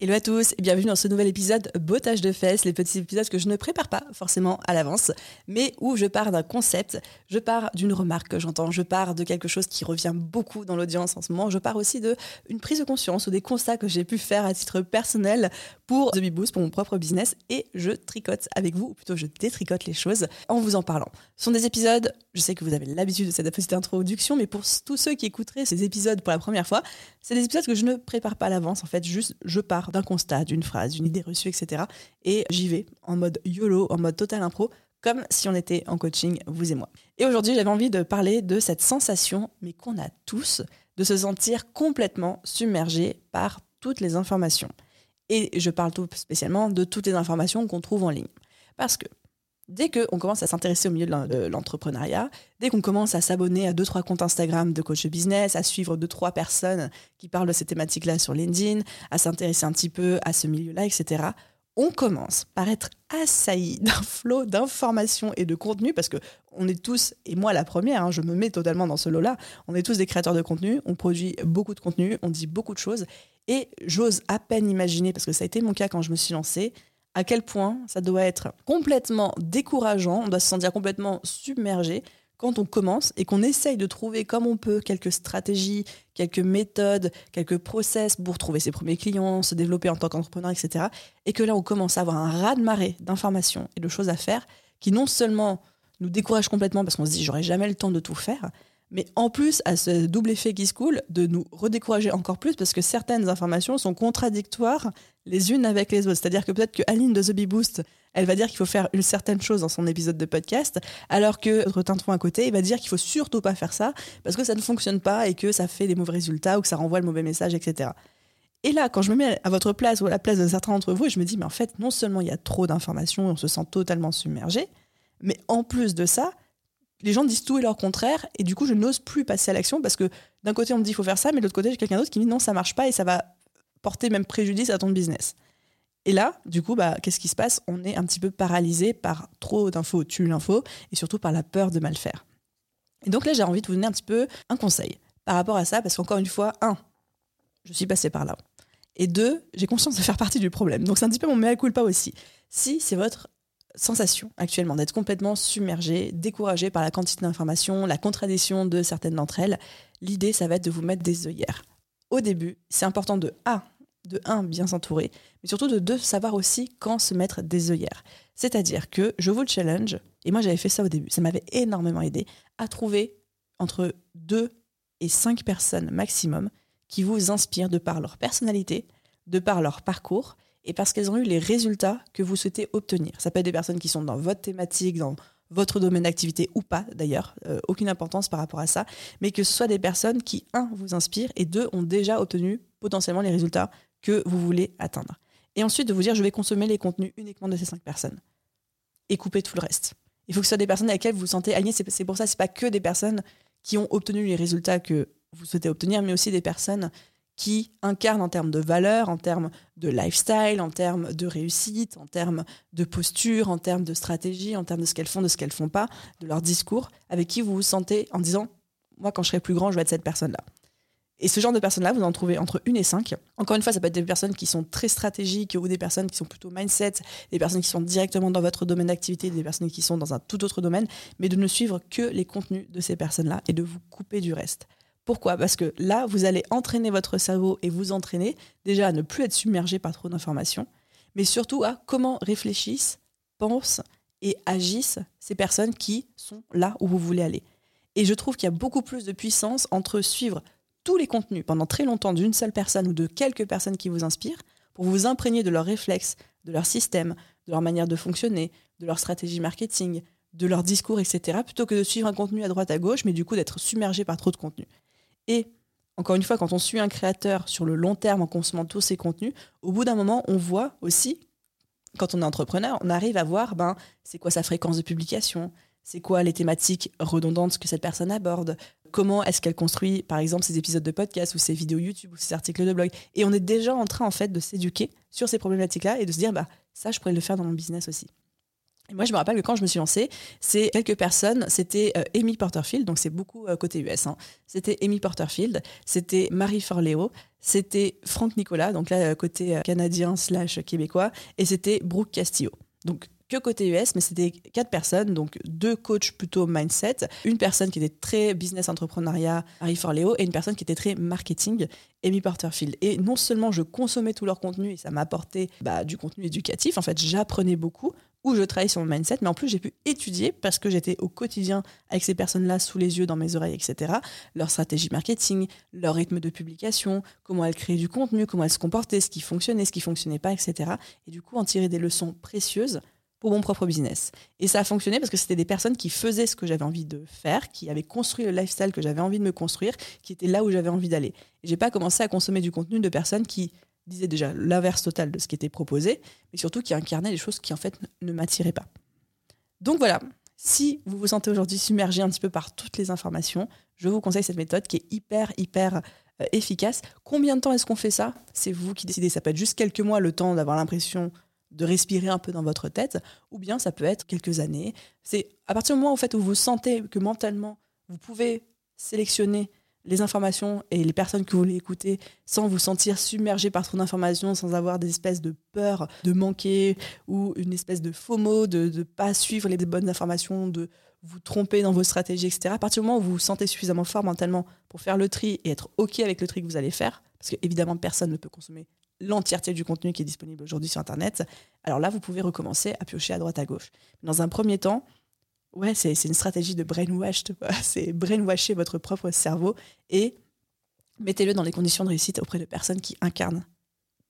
Hello à tous et bienvenue dans ce nouvel épisode Bottage de fesses, les petits épisodes que je ne prépare pas forcément à l'avance, mais où je pars d'un concept, je pars d'une remarque que j'entends, je pars de quelque chose qui revient beaucoup dans l'audience en ce moment, je pars aussi de une prise de conscience ou des constats que j'ai pu faire à titre personnel pour The Boost, pour mon propre business, et je tricote avec vous, ou plutôt je détricote les choses en vous en parlant. Ce sont des épisodes, je sais que vous avez l'habitude de cette petite introduction, mais pour tous ceux qui écouteraient ces épisodes pour la première fois, c'est des épisodes que je ne prépare pas à l'avance, en fait, juste je pars d'un constat, d'une phrase, d'une idée reçue, etc. Et j'y vais en mode YOLO, en mode total impro, comme si on était en coaching, vous et moi. Et aujourd'hui, j'avais envie de parler de cette sensation, mais qu'on a tous, de se sentir complètement submergé par toutes les informations. Et je parle tout spécialement de toutes les informations qu'on trouve en ligne. Parce que dès qu'on commence à s'intéresser au milieu de l'entrepreneuriat, dès qu'on commence à s'abonner à deux trois comptes Instagram de coach business, à suivre deux trois personnes qui parlent de ces thématiques-là sur LinkedIn, à s'intéresser un petit peu à ce milieu-là, etc., on commence par être assailli d'un flot d'informations et de contenu parce que on est tous, et moi la première, hein, je me mets totalement dans ce lot-là, on est tous des créateurs de contenu, on produit beaucoup de contenu, on dit beaucoup de choses, et j'ose à peine imaginer, parce que ça a été mon cas quand je me suis lancée, à quel point ça doit être complètement décourageant, on doit se sentir complètement submergé quand on commence et qu'on essaye de trouver comme on peut quelques stratégies, quelques méthodes, quelques process pour trouver ses premiers clients, se développer en tant qu'entrepreneur, etc. Et que là, on commence à avoir un raz-de-marée d'informations et de choses à faire qui non seulement nous découragent complètement parce qu'on se dit j'aurai jamais le temps de tout faire, mais en plus à ce double effet qui se coule de nous redécourager encore plus parce que certaines informations sont contradictoires les unes avec les autres. C'est-à-dire que peut-être que Aline de The Bee Boost, elle va dire qu'il faut faire une certaine chose dans son épisode de podcast, alors que notre tintouin à côté, il va dire qu'il faut surtout pas faire ça parce que ça ne fonctionne pas et que ça fait des mauvais résultats ou que ça renvoie le mauvais message, etc. Et là, quand je me mets à votre place ou à la place de certains d'entre vous, je me dis, mais en fait, non seulement il y a trop d'informations, on se sent totalement submergé, mais en plus de ça, les gens disent tout et leur contraire, et du coup, je n'ose plus passer à l'action parce que d'un côté, on me dit il faut faire ça, mais de l'autre côté, j'ai quelqu'un d'autre qui me dit non, ça marche pas et ça va porter même préjudice à ton business. Et là, du coup, bah, qu'est-ce qui se passe? On est un petit peu paralysé par trop d'infos, tue l'info, et surtout par la peur de mal faire. Et donc là, j'ai envie de vous donner un petit peu un conseil par rapport à ça, parce qu'encore une fois, un, je suis passé par là. Et deux, j'ai conscience de faire partie du problème. Donc c'est un petit peu mon mea culpa aussi. Si c'est votre sensation actuellement d'être complètement submergé, découragé par la quantité d'informations, la contradiction de certaines d'entre elles, l'idée, ça va être de vous mettre des œillères. Au début, c'est important de A, de 1, bien s'entourer, mais surtout de 2, savoir aussi quand se mettre des œillères. C'est-à-dire que je vous le challenge, et moi j'avais fait ça au début, ça m'avait énormément aidé à trouver entre 2 et 5 personnes maximum qui vous inspirent de par leur personnalité, de par leur parcours, et parce qu'elles ont eu les résultats que vous souhaitez obtenir. Ça peut être des personnes qui sont dans votre thématique, dans votre domaine d'activité ou pas d'ailleurs, euh, aucune importance par rapport à ça, mais que ce soit des personnes qui, un, vous inspirent et deux, ont déjà obtenu potentiellement les résultats que vous voulez atteindre. Et ensuite de vous dire, je vais consommer les contenus uniquement de ces cinq personnes et couper tout le reste. Il faut que ce soit des personnes avec lesquelles vous vous sentez aligné. C'est pour ça, c'est pas que des personnes qui ont obtenu les résultats que vous souhaitez obtenir, mais aussi des personnes qui incarnent en termes de valeur, en termes de lifestyle, en termes de réussite, en termes de posture, en termes de stratégie, en termes de ce qu'elles font, de ce qu'elles font pas, de leur discours, avec qui vous vous sentez en disant moi quand je serai plus grand, je vais être cette personne-là. Et ce genre de personnes-là, vous en trouvez entre une et cinq. Encore une fois, ça peut être des personnes qui sont très stratégiques ou des personnes qui sont plutôt mindset, des personnes qui sont directement dans votre domaine d'activité, des personnes qui sont dans un tout autre domaine, mais de ne suivre que les contenus de ces personnes-là et de vous couper du reste. Pourquoi? Parce que là, vous allez entraîner votre cerveau et vous entraîner déjà à ne plus être submergé par trop d'informations, mais surtout à comment réfléchissent, pensent et agissent ces personnes qui sont là où vous voulez aller. Et je trouve qu'il y a beaucoup plus de puissance entre suivre tous les contenus pendant très longtemps d'une seule personne ou de quelques personnes qui vous inspirent pour vous imprégner de leurs réflexes, de leur système, de leur manière de fonctionner, de leur stratégie marketing, de leur discours, etc., plutôt que de suivre un contenu à droite à gauche, mais du coup d'être submergé par trop de contenu. Et encore une fois, quand on suit un créateur sur le long terme en consommant tous ses contenus, au bout d'un moment, on voit aussi, quand on est entrepreneur, on arrive à voir ben, c'est quoi sa fréquence de publication, c'est quoi les thématiques redondantes que cette personne aborde, comment est-ce qu'elle construit, par exemple, ses épisodes de podcast ou ses vidéos YouTube ou ses articles de blog? Et on est déjà en train, en fait, de s'éduquer sur ces problématiques-là et de se dire, bah, ça, je pourrais le faire dans mon business aussi. Et moi, je me rappelle que quand je me suis lancée, c'est quelques personnes. C'était euh, Amy Porterfield, donc c'est beaucoup euh, côté US. Hein. C'était Amy Porterfield, c'était Marie Forleo, c'était Franck Nicolas, donc là, euh, côté canadien slash québécois, et c'était Brooke Castillo. Donc que côté US, mais c'était quatre personnes, donc deux coachs plutôt mindset, une personne qui était très business entrepreneuriat, Marie Forleo, et une personne qui était très marketing, Amy Porterfield. Et non seulement je consommais tout leur contenu et ça m'apportait bah, du contenu éducatif, en fait j'apprenais beaucoup, où je travaille sur mon mindset, mais en plus j'ai pu étudier parce que j'étais au quotidien avec ces personnes-là sous les yeux, dans mes oreilles, etc. Leur stratégie marketing, leur rythme de publication, comment elles créaient du contenu, comment elles se comportaient, ce qui fonctionnait, ce qui fonctionnait pas, etc. Et du coup en tirer des leçons précieuses pour mon propre business. Et ça a fonctionné parce que c'était des personnes qui faisaient ce que j'avais envie de faire, qui avaient construit le lifestyle que j'avais envie de me construire, qui étaient là où j'avais envie d'aller. J'ai pas commencé à consommer du contenu de personnes qui disait déjà l'inverse total de ce qui était proposé, mais surtout qui incarnait des choses qui en fait ne m'attiraient pas. Donc voilà, si vous vous sentez aujourd'hui submergé un petit peu par toutes les informations, je vous conseille cette méthode qui est hyper, hyper euh, efficace. Combien de temps est-ce qu'on fait ça? C'est vous qui décidez. Ça peut être juste quelques mois, le temps d'avoir l'impression de respirer un peu dans votre tête, ou bien ça peut être quelques années. C'est à partir du moment en fait, où vous sentez que mentalement, vous pouvez sélectionner les informations et les personnes que vous voulez écouter sans vous sentir submergé par trop d'informations, sans avoir des espèces de peur de manquer ou une espèce de FOMO, de ne pas suivre les bonnes informations, de vous tromper dans vos stratégies, etc. À partir du moment où vous vous sentez suffisamment fort mentalement pour faire le tri et être OK avec le tri que vous allez faire, parce qu'évidemment, personne ne peut consommer l'entièreté du contenu qui est disponible aujourd'hui sur Internet, alors là, vous pouvez recommencer à piocher à droite à gauche. Dans un premier temps, ouais, c'est une stratégie de brainwash. C'est brainwasher votre propre cerveau et mettez-le dans les conditions de réussite auprès de personnes qui incarnent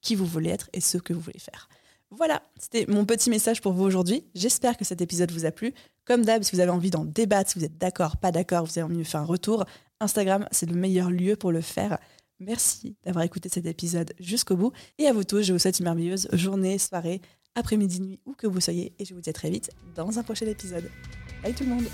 qui vous voulez être et ce que vous voulez faire. Voilà, c'était mon petit message pour vous aujourd'hui. J'espère que cet épisode vous a plu. Comme d'hab, si vous avez envie d'en débattre, si vous êtes d'accord, pas d'accord, vous avez envie de faire un retour, Instagram, c'est le meilleur lieu pour le faire. Merci d'avoir écouté cet épisode jusqu'au bout. Et à vous tous, je vous souhaite une merveilleuse journée, soirée, après-midi, nuit, où que vous soyez. Et je vous dis à très vite dans un prochain épisode. Bye tout le monde